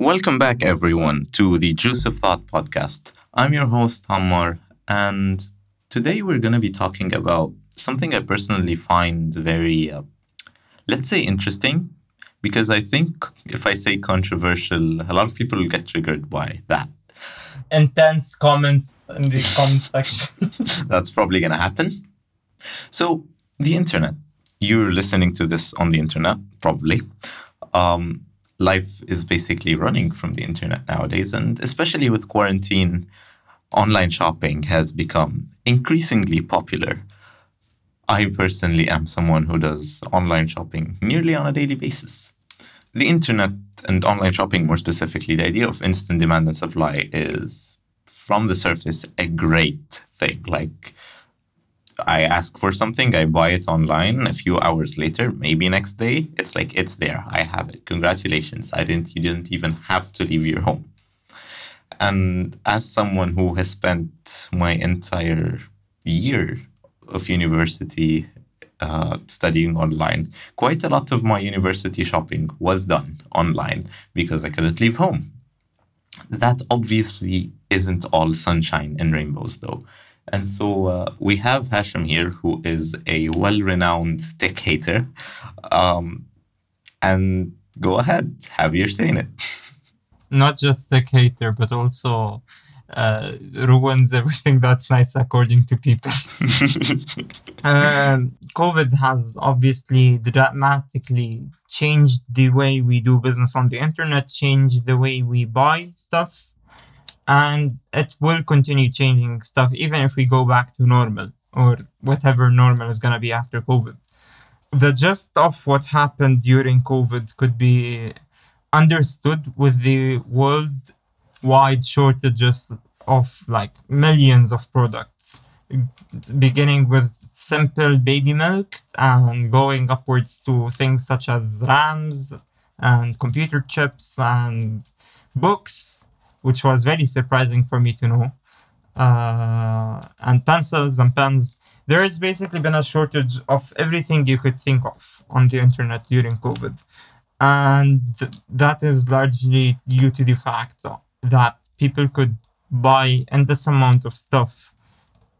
Welcome back, everyone, to the Juice of Thought podcast. I'm your host, Ammar, and today we're going to be talking about something I personally find very, uh, let's say, interesting, because I think if I say controversial, a lot of people will get triggered by that. Intense comments in the comment section. That's probably going to happen. So, the internet. You're listening to this on the internet, probably. Um, life is basically running from the internet nowadays. And especially with quarantine, online shopping has become increasingly popular. I personally am someone who does online shopping nearly on a daily basis. The internet and online shopping, more specifically, the idea of instant demand and supply is, from the surface, a great thing. Like, I ask for something, I buy it online. A few hours later, maybe next day, it's like it's there. I have it. Congratulations! I didn't. You didn't even have to leave your home. And as someone who has spent my entire year of university uh, studying online, quite a lot of my university shopping was done online because I couldn't leave home. That obviously isn't all sunshine and rainbows, though. And so uh, we have Hashem here, who is a well renowned tech hater. Um, and go ahead, have your say in it. Not just tech hater, but also uh, ruins everything that's nice according to people. um, COVID has obviously dramatically changed the way we do business on the internet, changed the way we buy stuff, and it will continue changing stuff even if we go back to normal or whatever normal is going to be after COVID. The gist of what happened during COVID could be understood with the worldwide shortages of like millions of products, beginning with simple baby milk and going upwards to things such as RAMs and computer chips and books which was very surprising for me to know. Uh, and pencils and pens. There has basically been a shortage of everything you could think of on the internet during COVID. And that is largely due to the fact that people could buy endless amount of stuff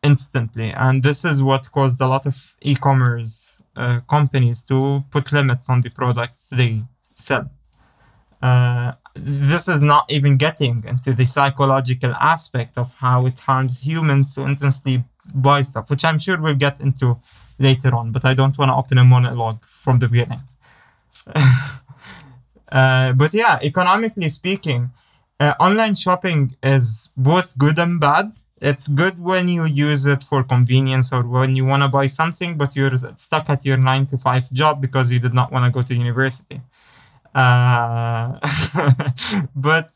instantly. And this is what caused a lot of e-commerce uh, companies to put limits on the products they sell. Uh, this is not even getting into the psychological aspect of how it harms humans to intensely buy stuff, which I'm sure we'll get into later on, but I don't want to open a monologue from the beginning. uh, but yeah, economically speaking, uh, online shopping is both good and bad. It's good when you use it for convenience or when you want to buy something, but you're stuck at your nine to five job because you did not want to go to university. Uh, but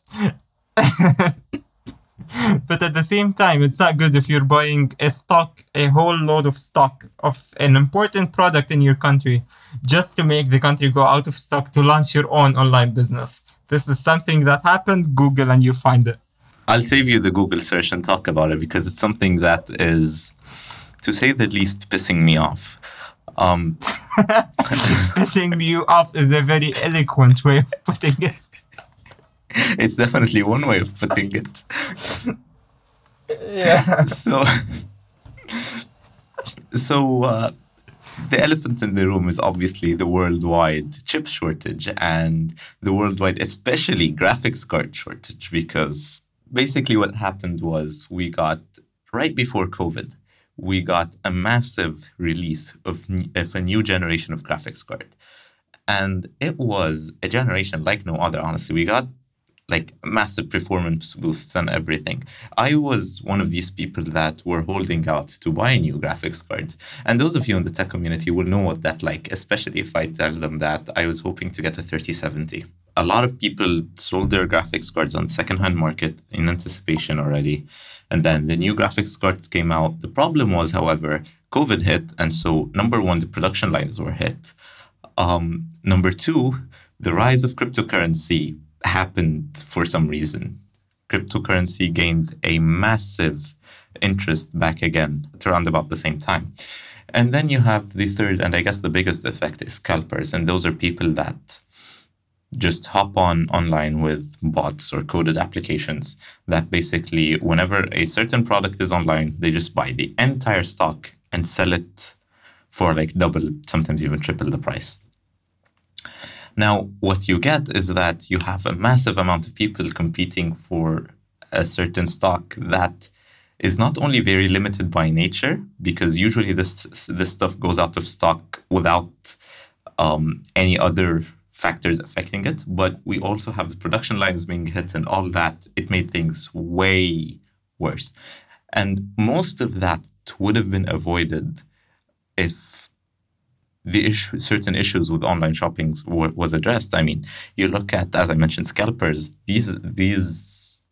but at the same time, it's not good if you're buying a stock, a whole load of stock of an important product in your country just to make the country go out of stock to launch your own online business. This is something that happened. Google and you find it. I'll save you the Google search and talk about it because it's something that is, to say the least, pissing me off. Um, Pissing you off is a very eloquent way of putting it. It's definitely one way of putting it. Yeah. So, so uh, the elephant in the room is obviously the worldwide chip shortage and the worldwide, especially graphics card shortage, because basically what happened was we got right before COVID we got a massive release of, of a new generation of graphics card. And it was a generation like no other, honestly. We got like massive performance boosts and everything. I was one of these people that were holding out to buy new graphics cards. And those of you in the tech community will know what that like, especially if I tell them that I was hoping to get a 3070. A lot of people sold their graphics cards on the secondhand market in anticipation already. And then the new graphics cards came out. The problem was, however, COVID hit. And so, number one, the production lines were hit. Um, number two, the rise of cryptocurrency happened for some reason. Cryptocurrency gained a massive interest back again at around about the same time. And then you have the third, and I guess the biggest effect is scalpers. And those are people that just hop on online with bots or coded applications that basically, whenever a certain product is online, they just buy the entire stock and sell it for like double, sometimes even triple the price. Now, what you get is that you have a massive amount of people competing for a certain stock that is not only very limited by nature, because usually this this stuff goes out of stock without um, any other factors affecting it, but we also have the production lines being hit and all that. It made things way worse. And most of that would have been avoided if the issue, certain issues with online shopping w- was addressed. I mean, you look at, as I mentioned, scalpers. These these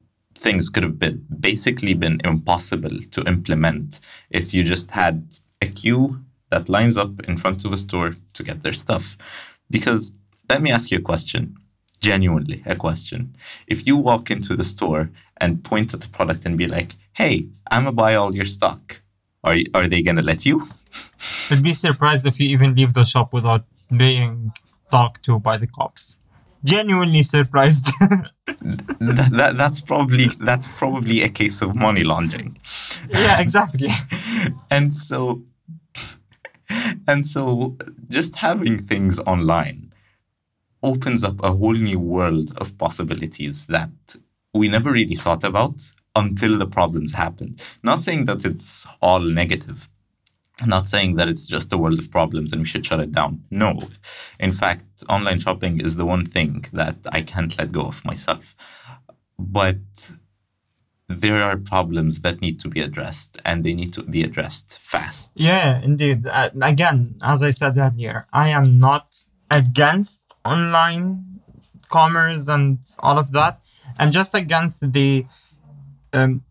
things could have been basically been impossible to implement if you just had a queue that lines up in front of a store to get their stuff. Because let me ask you a question, genuinely a question. If you walk into the store and point at the product and be like, "Hey, I'm gonna buy all your stock," are are they gonna let you? I'd be surprised if you even leave the shop without being talked to by the cops. Genuinely surprised. that, that, that's probably that's probably a case of money laundering. yeah, exactly. and so and so just having things online opens up a whole new world of possibilities that we never really thought about until the problems happened. Not saying that it's all negative, not saying that it's just a world of problems and we should shut it down. No. In fact, online shopping is the one thing that I can't let go of myself. But there are problems that need to be addressed and they need to be addressed fast. Yeah, indeed. Uh, again, as I said earlier, I am not against online commerce and all of that. I'm just against the um,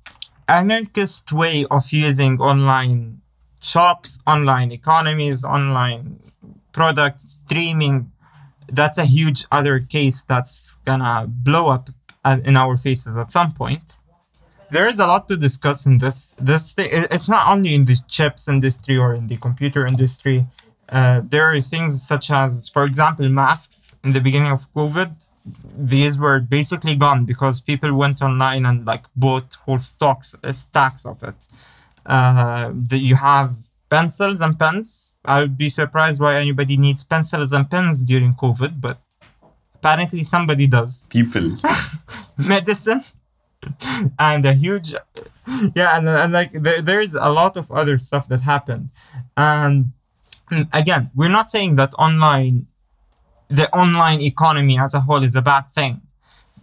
anarchist way of using online shops, online economies, online products, streaming. That's a huge other case that's gonna blow up in our faces at some point. There is a lot to discuss in this. This it's not only in the chips industry or in the computer industry. Uh, there are things such as, for example, masks in the beginning of COVID. These were basically gone because people went online and like bought whole stocks, uh, stacks of it. Uh, that you have pencils and pens. I would be surprised why anybody needs pencils and pens during COVID, but apparently somebody does. People. Medicine and a huge, yeah, and, and like there, there's a lot of other stuff that happened. And Hmm, again, we're not saying that online, the online economy as a whole is a bad thing.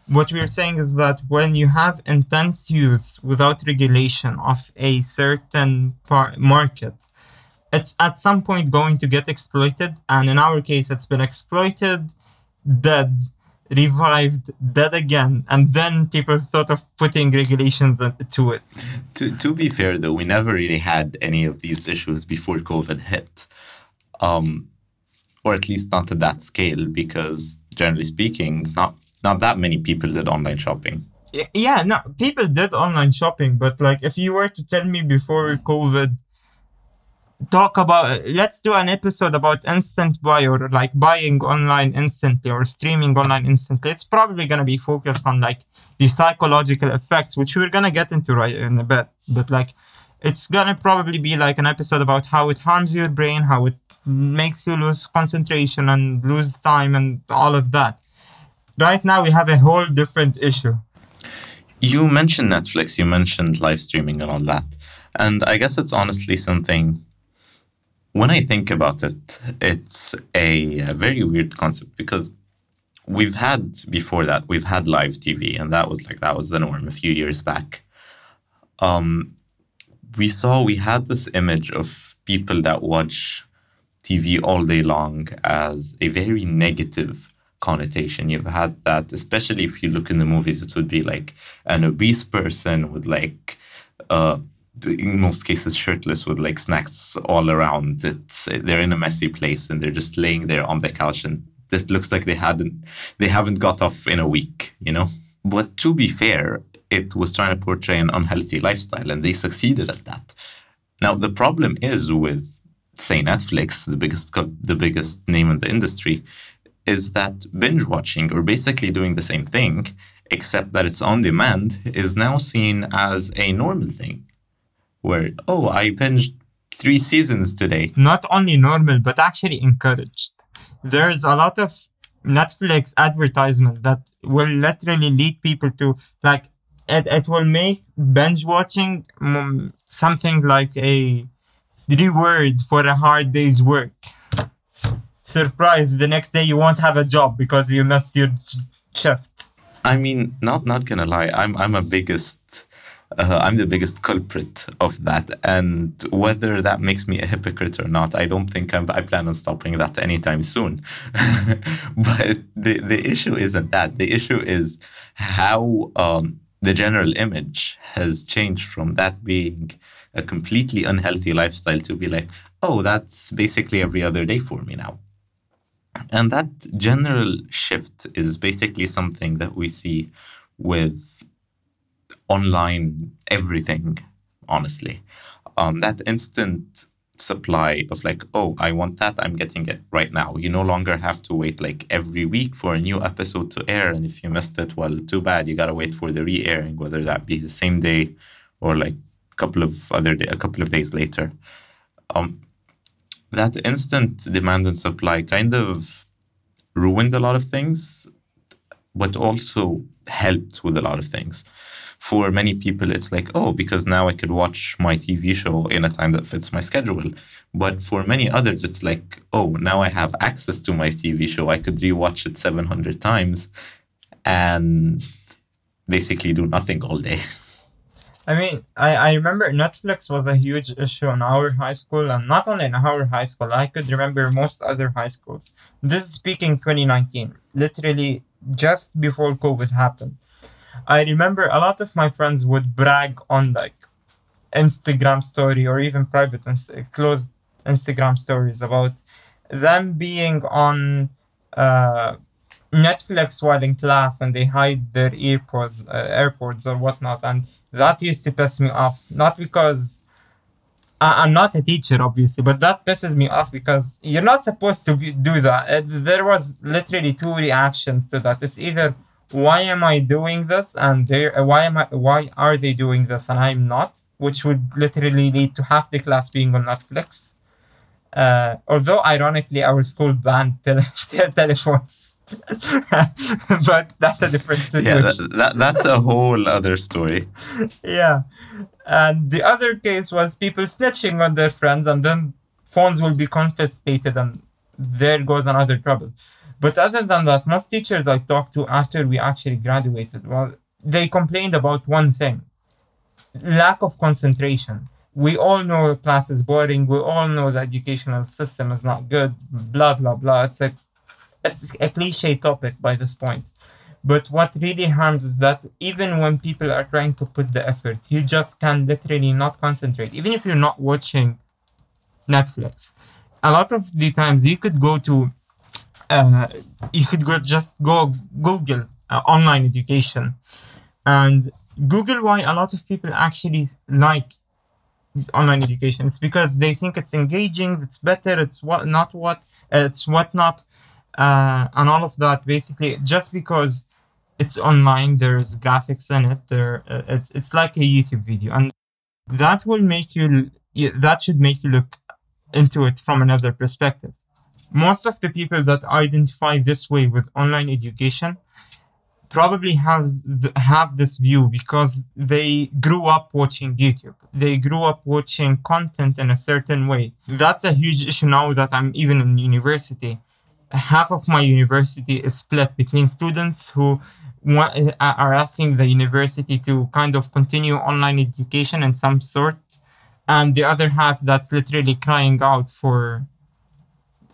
What we're saying is that when you have intense use without regulation of a certain par- market, it's at some point going to get exploited. And in our case, it's been exploited, dead, revived, dead again. And then people thought of putting regulations to it. To, to be fair, though, we never really had any of these issues before COVID hit. Um, or at least not at that scale, because generally speaking, not not that many people did online shopping. Yeah, no, people did online shopping, but like if you were to tell me before COVID, talk about let's do an episode about instant buy or like buying online instantly or streaming online instantly it's probably going to be focused on like the psychological effects which we're going to get into right in a bit but like it's to probably be like an episode about how it harms your brain how it makes you lose concentration and lose time and all of that right now we have a whole different issue you mentioned netflix you mentioned live streaming and all that and i guess it's honestly something when I think about it, it's a, very weird concept because we've had before that we've had live TV, and that was like that was the norm a few years back. Um, we saw we had this image of people that watch TV all day long as a very negative connotation. You've had that, especially if you look in the movies, it would be like an obese person with like. Uh, in most cases shirtless with like snacks all around. It's they're in a messy place and they're just laying there on the couch and it looks like they hadn't they haven't got off in a week, you know. But to be fair, it was trying to portray an unhealthy lifestyle and they succeeded at that. Now the problem is with say Netflix, the biggest the biggest name in the industry, is that binge watching, or basically doing the same thing, except that it's on demand, is now seen as a normal thing. Where, oh, I binged three seasons today. Not only normal, but actually encouraged. There's a lot of Netflix advertisement that will literally lead people to like it, it will make binge watching um, something like a reward for a hard day's work. Surprise! The next day you won't have a job because you missed your shift. I mean, not not gonna lie, I'm I'm a biggest. Uh, I'm the biggest culprit of that, and whether that makes me a hypocrite or not, I don't think I'm, I plan on stopping that anytime soon. but the the issue isn't that. The issue is how um, the general image has changed from that being a completely unhealthy lifestyle to be like, oh, that's basically every other day for me now. And that general shift is basically something that we see with online everything, honestly. Um, that instant supply of like, oh, I want that, I'm getting it right now. You no longer have to wait like every week for a new episode to air. And if you missed it, well, too bad. You gotta wait for the re-airing, whether that be the same day or like a couple of other day, a couple of days later. Um, that instant demand and supply kind of ruined a lot of things, but also helped with a lot of things. For many people, it's like, oh, because now I could watch my TV show in a time that fits my schedule. But for many others, it's like, oh, now I have access to my TV show. I could rewatch it 700 times and basically do nothing all day. I mean, I, I remember Netflix was a huge issue in our high school, and not only in our high school, I could remember most other high schools. This is speaking 2019, literally just before COVID happened. I remember a lot of my friends would brag on like Instagram story or even private inst- closed Instagram stories about them being on uh, Netflix while in class and they hide their earpods, uh, AirPods or whatnot, and that used to piss me off. Not because I, am not a teacher, obviously, but that pisses me off because you're not supposed to be, do that. It, there was literally two reactions to that. It's either why am I doing this and they uh, why am I why are they doing this and I'm not, which would literally lead to half the class being on Netflix. Uh, although ironically, our school banned tele- telephones. but that's a different situation. Yeah, that, that, that's a whole other story. yeah. And the other case was people snitching on their friends, and then phones will be confiscated, and there goes another trouble. But other than that, most teachers I talked to after we actually graduated, well, they complained about one thing lack of concentration. We all know class is boring. We all know the educational system is not good. Blah blah blah. It's a it's a cliche topic by this point. But what really harms is that even when people are trying to put the effort, you just can literally not concentrate. Even if you're not watching Netflix, a lot of the times you could go to, uh, you could go just go Google uh, online education, and Google why a lot of people actually like online education. It's because they think it's engaging, it's better, it's what not what, it's what not uh, and all of that basically just because it's online there's graphics in it there uh, it's, it's like a youtube video and that will make you that should make you look into it from another perspective most of the people that identify this way with online education probably has have this view because they grew up watching youtube. They grew up watching content in a certain way. That's a huge issue now that i'm even in university. Half of my university is split between students who are asking the university to kind of continue online education in some sort, and the other half that's literally crying out for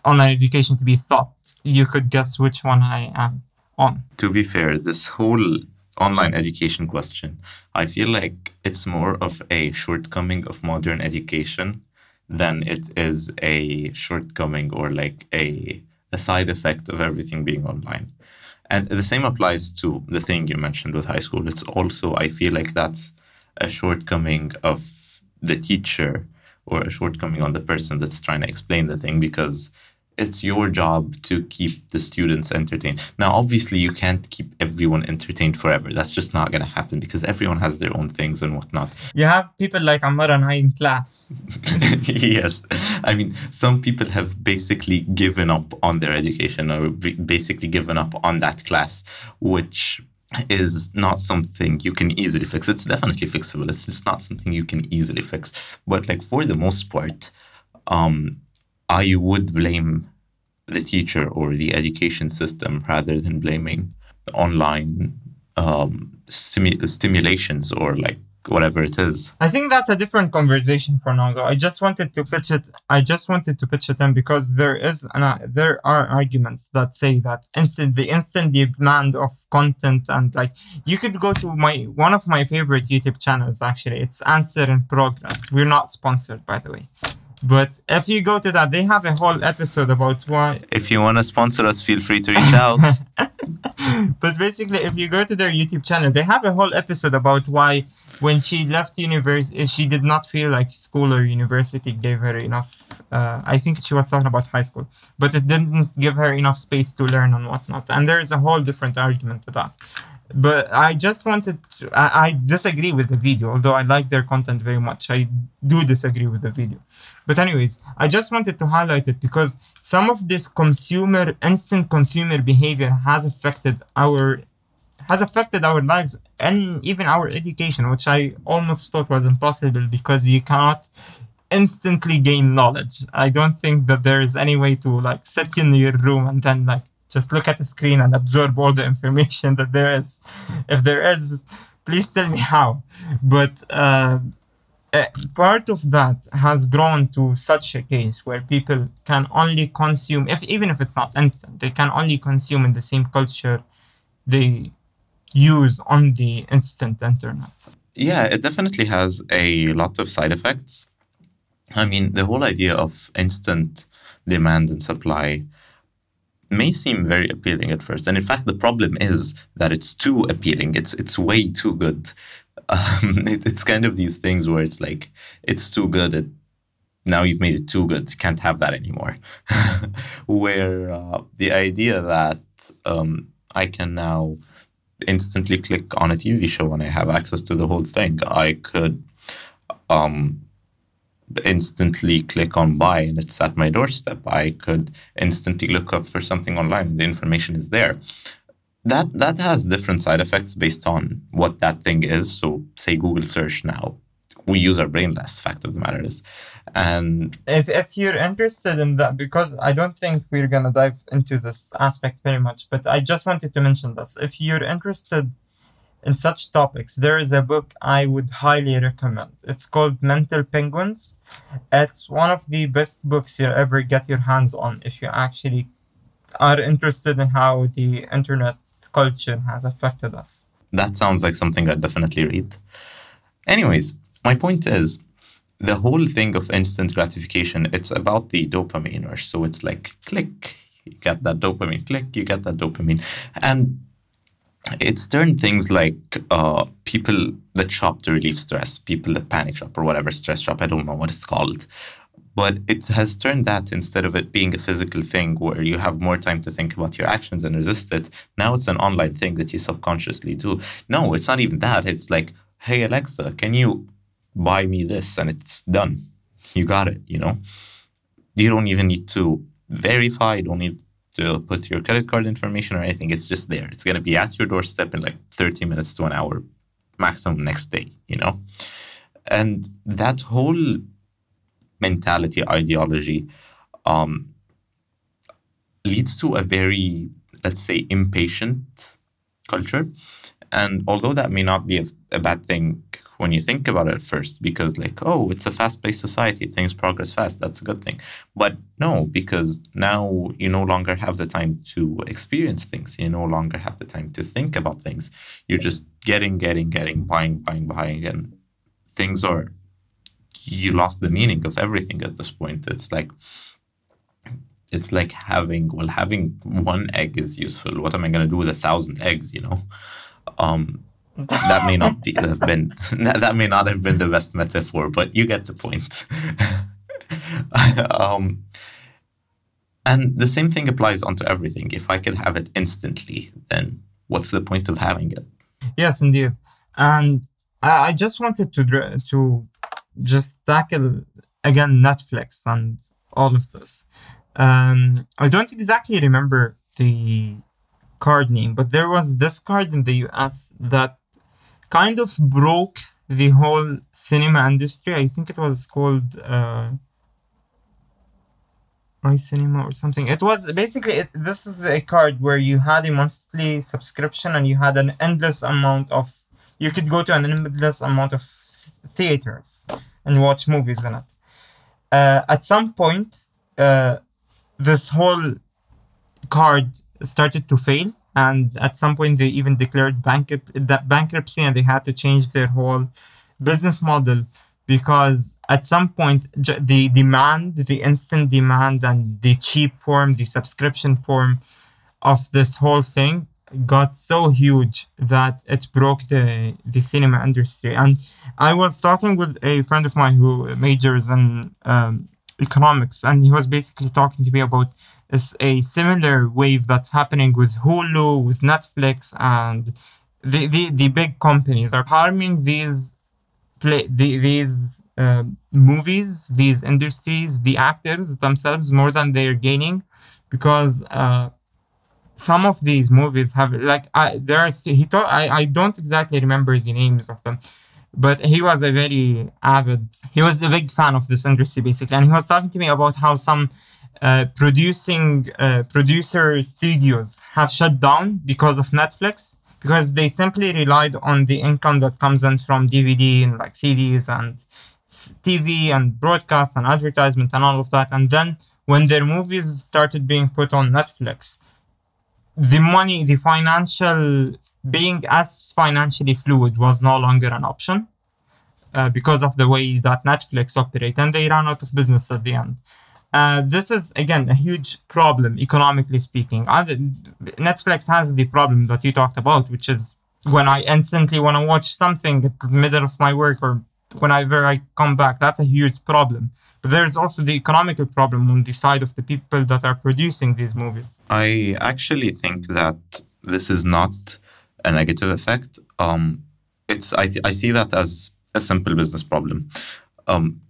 online education to be stopped. You could guess which one I am on. To be fair, this whole online education question, I feel like it's more of a shortcoming of modern education than it is a shortcoming or like a a side effect of everything being online. And the same applies to the thing you mentioned with high school. It's also, I feel like that's a shortcoming of the teacher or a shortcoming on the person that's trying to explain the thing because it's your job to keep the students entertained. Now, obviously, you can't keep everyone entertained forever. That's just not going to happen because everyone has their own things and whatnot. You have people like Ammar and I in class. yes. I mean, some people have basically given up on their education or basically given up on that class, which is not something you can easily fix. It's definitely fixable. It's just not something you can easily fix. But like for the most part, um, I would blame the teacher or the education system rather than blaming online um, stimulations or like whatever it is. I think that's a different conversation for now, though. I just wanted to pitch it. I just wanted to pitch it in because there is an, uh, there are arguments that say that instant the instant demand of content and like you could go to my one of my favorite YouTube channels actually. It's Answer in Progress. We're not sponsored, by the way. But if you go to that, they have a whole episode about why. If you want to sponsor us, feel free to reach out. but basically, if you go to their YouTube channel, they have a whole episode about why, when she left university, she did not feel like school or university gave her enough. Uh, I think she was talking about high school, but it didn't give her enough space to learn and whatnot. And there is a whole different argument to that but I just wanted to, I, I, disagree with the video, although I like their content very much. I do disagree with the video. But anyways, I just wanted to highlight it because some of this consumer instant consumer behavior has affected our has affected our lives and even our education, which I almost thought was impossible because you cannot instantly gain knowledge. I don't think that there is any way to like sit in your room and then like just look at the screen and absorb all the information that there is. If there is, please tell me how. But uh, part of that has grown to such a case where people can only consume, if even if it's not instant, they can only consume in the same culture they use on the instant internet. Yeah, it definitely has a lot of side effects. I mean, the whole idea of instant demand and supply may seem very appealing at first. And in fact, the problem is that it's too appealing. It's it's way too good. Um, it, it's kind of these things where it's like it's too good. It, now you've made it too good. Can't have that anymore. where uh, the idea that um, I can now instantly click on a TV show and I have access to the whole thing. I could um, instantly click on buy and it's at my doorstep. I could instantly look up for something online the information is there. That that has different side effects based on what that thing is. So say Google search now. We use our brain less, fact of the matter is. And if if you're interested in that, because I don't think we're gonna dive into this aspect very much, but I just wanted to mention this. If you're interested in such topics, there is a book I would highly recommend. It's called Mental Penguins. It's one of the best books you'll ever get your hands on if you actually are interested in how the internet culture has affected us. That sounds like something I'd definitely read. Anyways, my point is the whole thing of instant gratification, it's about the dopamine rush. So it's like click, you get that dopamine, click, you get that dopamine. And it's turned things like uh, people that shop to relieve stress, people that panic shop or whatever stress shop. I don't know what it's called, but it has turned that instead of it being a physical thing where you have more time to think about your actions and resist it. Now it's an online thing that you subconsciously do. No, it's not even that. It's like, hey Alexa, can you buy me this? And it's done. You got it. You know, you don't even need to verify. You don't need to put your credit card information or anything. It's just there. It's going to be at your doorstep in like 30 minutes to an hour maximum next day, you know? And that whole mentality, ideology, um, leads to a very, let's say, impatient culture. And although that may not be a, a bad thing when you think about it first because like oh it's a fast-paced society things progress fast that's a good thing. But no because now you no longer have the time to experience things. You no longer have the time to think about things. You're just getting getting getting buying buying buying and things are you lost the meaning of everything at this point. It's like it's like having well having one egg is useful. What am i going to do with a thousand eggs you know? Um that may not be, have been that, may not have been the best metaphor, but you get the point. um, And the same thing applies onto everything. If I could have it instantly, then what's the point of having it? Yes, indeed. And I, I just wanted to to just tackle again Netflix and all of this. Um, I don't exactly remember the card name, but there was this card in the US that kind of broke the whole cinema industry. I think it was called uh, My Cinema or something. It was basically it, this is a card where you had a monthly subscription and you had an endless amount of you could go to an endless amount of theaters and watch movies in it. Uh, at some point, uh, this whole card started to fail, and at some point they even declared bankrupt that bankruptcy, and they had to change their whole business model because at some point the demand, the instant demand, and the cheap form, the subscription form of this whole thing got so huge that it broke the the cinema industry. And I was talking with a friend of mine who majors in um, economics, and he was basically talking to me about is a similar wave that's happening with Hulu, with Netflix, and the the, the big companies are harming these play the, these uh, movies, these industries, the actors themselves more than they're gaining, because. Uh, some of these movies have like I there's he thought I, I don't exactly remember the names of them but he was a very avid he was a big fan of this industry basically and he was talking to me about how some uh, producing uh, producer studios have shut down because of netflix because they simply relied on the income that comes in from dvd and like cds and tv and broadcast and advertisement and all of that and then when their movies started being put on netflix the money, the financial being as financially fluid was no longer an option uh, because of the way that Netflix operate, and they ran out of business at the end. Uh, this is again a huge problem economically speaking. Netflix has the problem that you talked about, which is when I instantly want to watch something at the middle of my work or whenever I come back. That's a huge problem. But there's also the economical problem on the side of the people that are producing these movies. I actually think that this is not a negative effect. Um, it's I, I see that as a simple business problem. Um,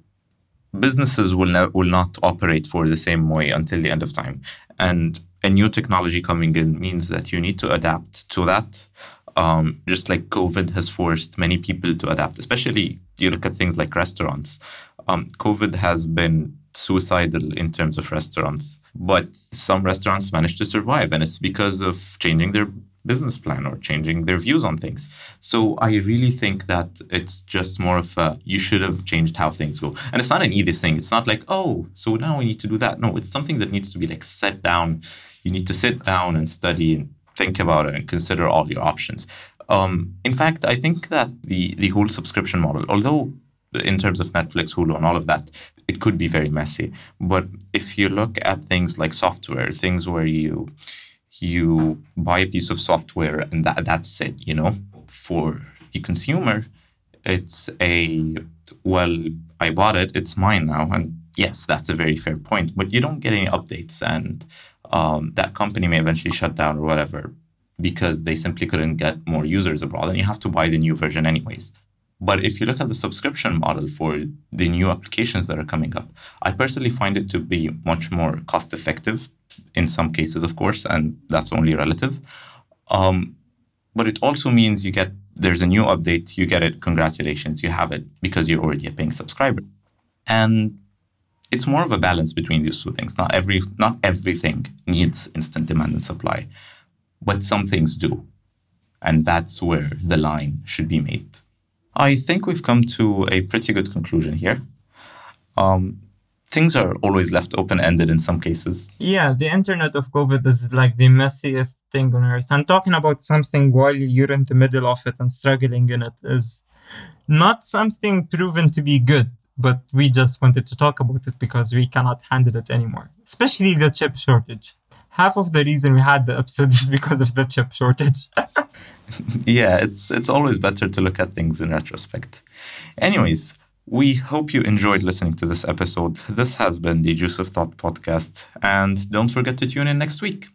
businesses will ne- will not operate for the same way until the end of time, and a new technology coming in means that you need to adapt to that. Um, just like COVID has forced many people to adapt, especially you look at things like restaurants um, COVID has been suicidal in terms of restaurants, but some restaurants managed to survive, and it's because of changing their business plan or changing their views on things. So I really think that it's just more of a you should have changed how things go. And it's not an easy thing. It's not like, oh, so now we need to do that. No, it's something that needs to be like set down. You need to sit down and study and think about it and consider all your options. Um, in fact, I think that the the whole subscription model, although in terms of Netflix, Hulu, and all of that, it could be very messy. But if you look at things like software, things where you you buy a piece of software and that that's it, you know, for the consumer, it's a well, I bought it, it's mine now, and yes, that's a very fair point. But you don't get any updates, and um, that company may eventually shut down or whatever because they simply couldn't get more users abroad, and you have to buy the new version anyways. But if you look at the subscription model for the new applications that are coming up, I personally find it to be much more cost effective in some cases, of course, and that's only relative. Um, but it also means you get there's a new update, you get it, congratulations, you have it because you're already a paying subscriber. And it's more of a balance between these two things. Not every not everything needs instant demand and supply, but some things do. And that's where the line should be made. I think we've come to a pretty good conclusion here. Um, things are always left open ended in some cases. Yeah, the internet of COVID is like the messiest thing on earth. And talking about something while you're in the middle of it and struggling in it is not something proven to be good, but we just wanted to talk about it because we cannot handle it anymore, especially the chip shortage. Half of the reason we had the episode is because of the chip shortage. yeah, it's it's always better to look at things in retrospect. Anyways, We hope you enjoyed listening to this episode. This has been the Juice of Thought podcast, and don't forget to tune in next week.